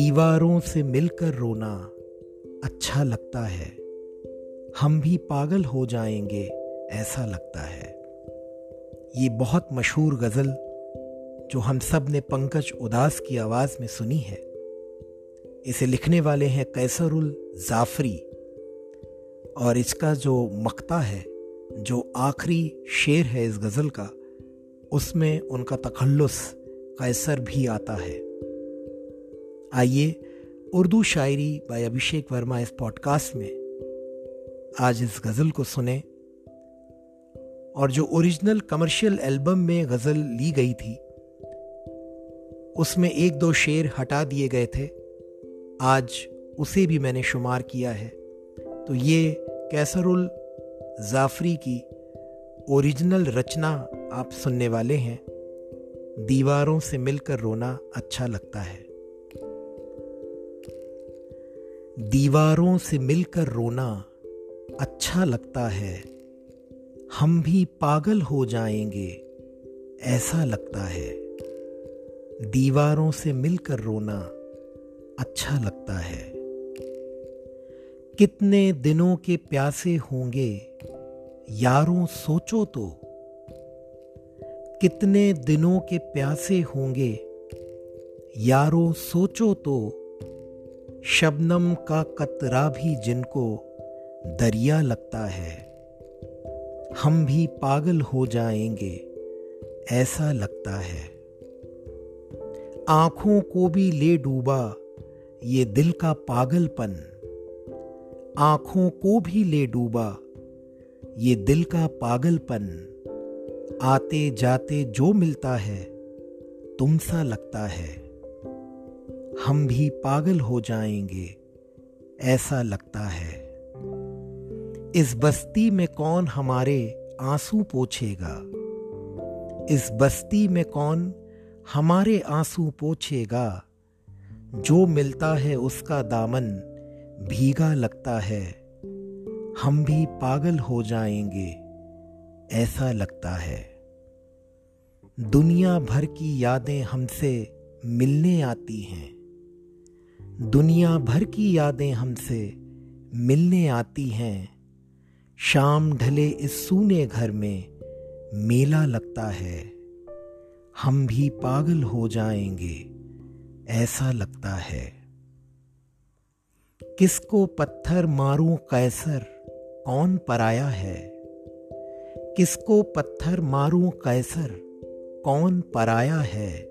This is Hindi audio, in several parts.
दीवारों से मिलकर रोना अच्छा लगता है। हम भी पागल हो जाएँगे, ऐसा लगता है। ये बहुत मशहूर गज़ल जो हम सबने पंकज उदास की आवाज़ में सुनी है। इसे लिखने वाले हैं कैसरुल जाफरी। और इसका जो मकता है, जो आखिरी शेर है इस गज़ल का, उसमें उनका तखल्लुस कैसर भी आता है। आइए उर्दू शायरी बाय अभिषेक वर्मा इस पॉडकास्ट में। आज इस गज़ल को सुने। और जो ओरिजिनल कमर्शियल एल्बम में गज़ल ली गई थी, उसमें एक दो शेर हटा दिए गए थे। आज उसे भी मैंने शुमार किया है। तो ये कैसरुल जाफरी की ओरिजिनल रचना आप सुनने वाले हैं। दीवारों से मिलकर रोना अच्छा लगता है। दीवारों से मिलकर रोना अच्छा लगता है। हम भी पागल हो जाएँगे, ऐसा लगता है। दीवारों से मिलकर रोना अच्छा लगता है। कितने दिनों के प्यासे होंगे, यारों सोचो तो। कितने दिनों के प्यासे होंगे, यारों सोचो तो। शबनम का कतरा भी जिनको दरिया लगता है। हम भी पागल हो जाएँगे, ऐसा लगता है। आँखों को भी ले डूबा ये दिल का पागलपन। आँखों को भी ले डूबा ये दिल का पागलपन। आते जाते जो मिलता है, तुम सा लगता है। हम भी पागल हो जाएँगे, ऐसा लगता है। इस बस्ती में कौन हमारे आँसू पोछेगा? इस बस्ती में कौन हमारे आँसू पोछेगा? जो मिलता है उसका दामन भीगा लगता है। हम भी पागल हो जाएँगे, ऐसा लगता है। दुनिया भर की यादें हमसे मिलने आती हैं। दुनिया भर की यादें हमसे मिलने आती हैं। शाम ढले इस सूने घर में मेला लगता है। हम भी पागल हो जाएँगे, ऐसा लगता है। किसको पत्थर मारूं कैसर, कौन पराया है? किसको पत्थर मारूं कैसर, कौन पराया है?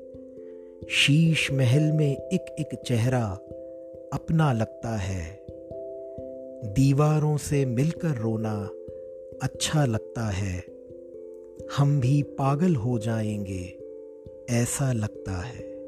शीश महल में एक एक चेहरा अपना लगता है। दीवारों से मिलकर रोना अच्छा लगता है। हम भी पागल हो जाएँगे, ऐसा लगता है।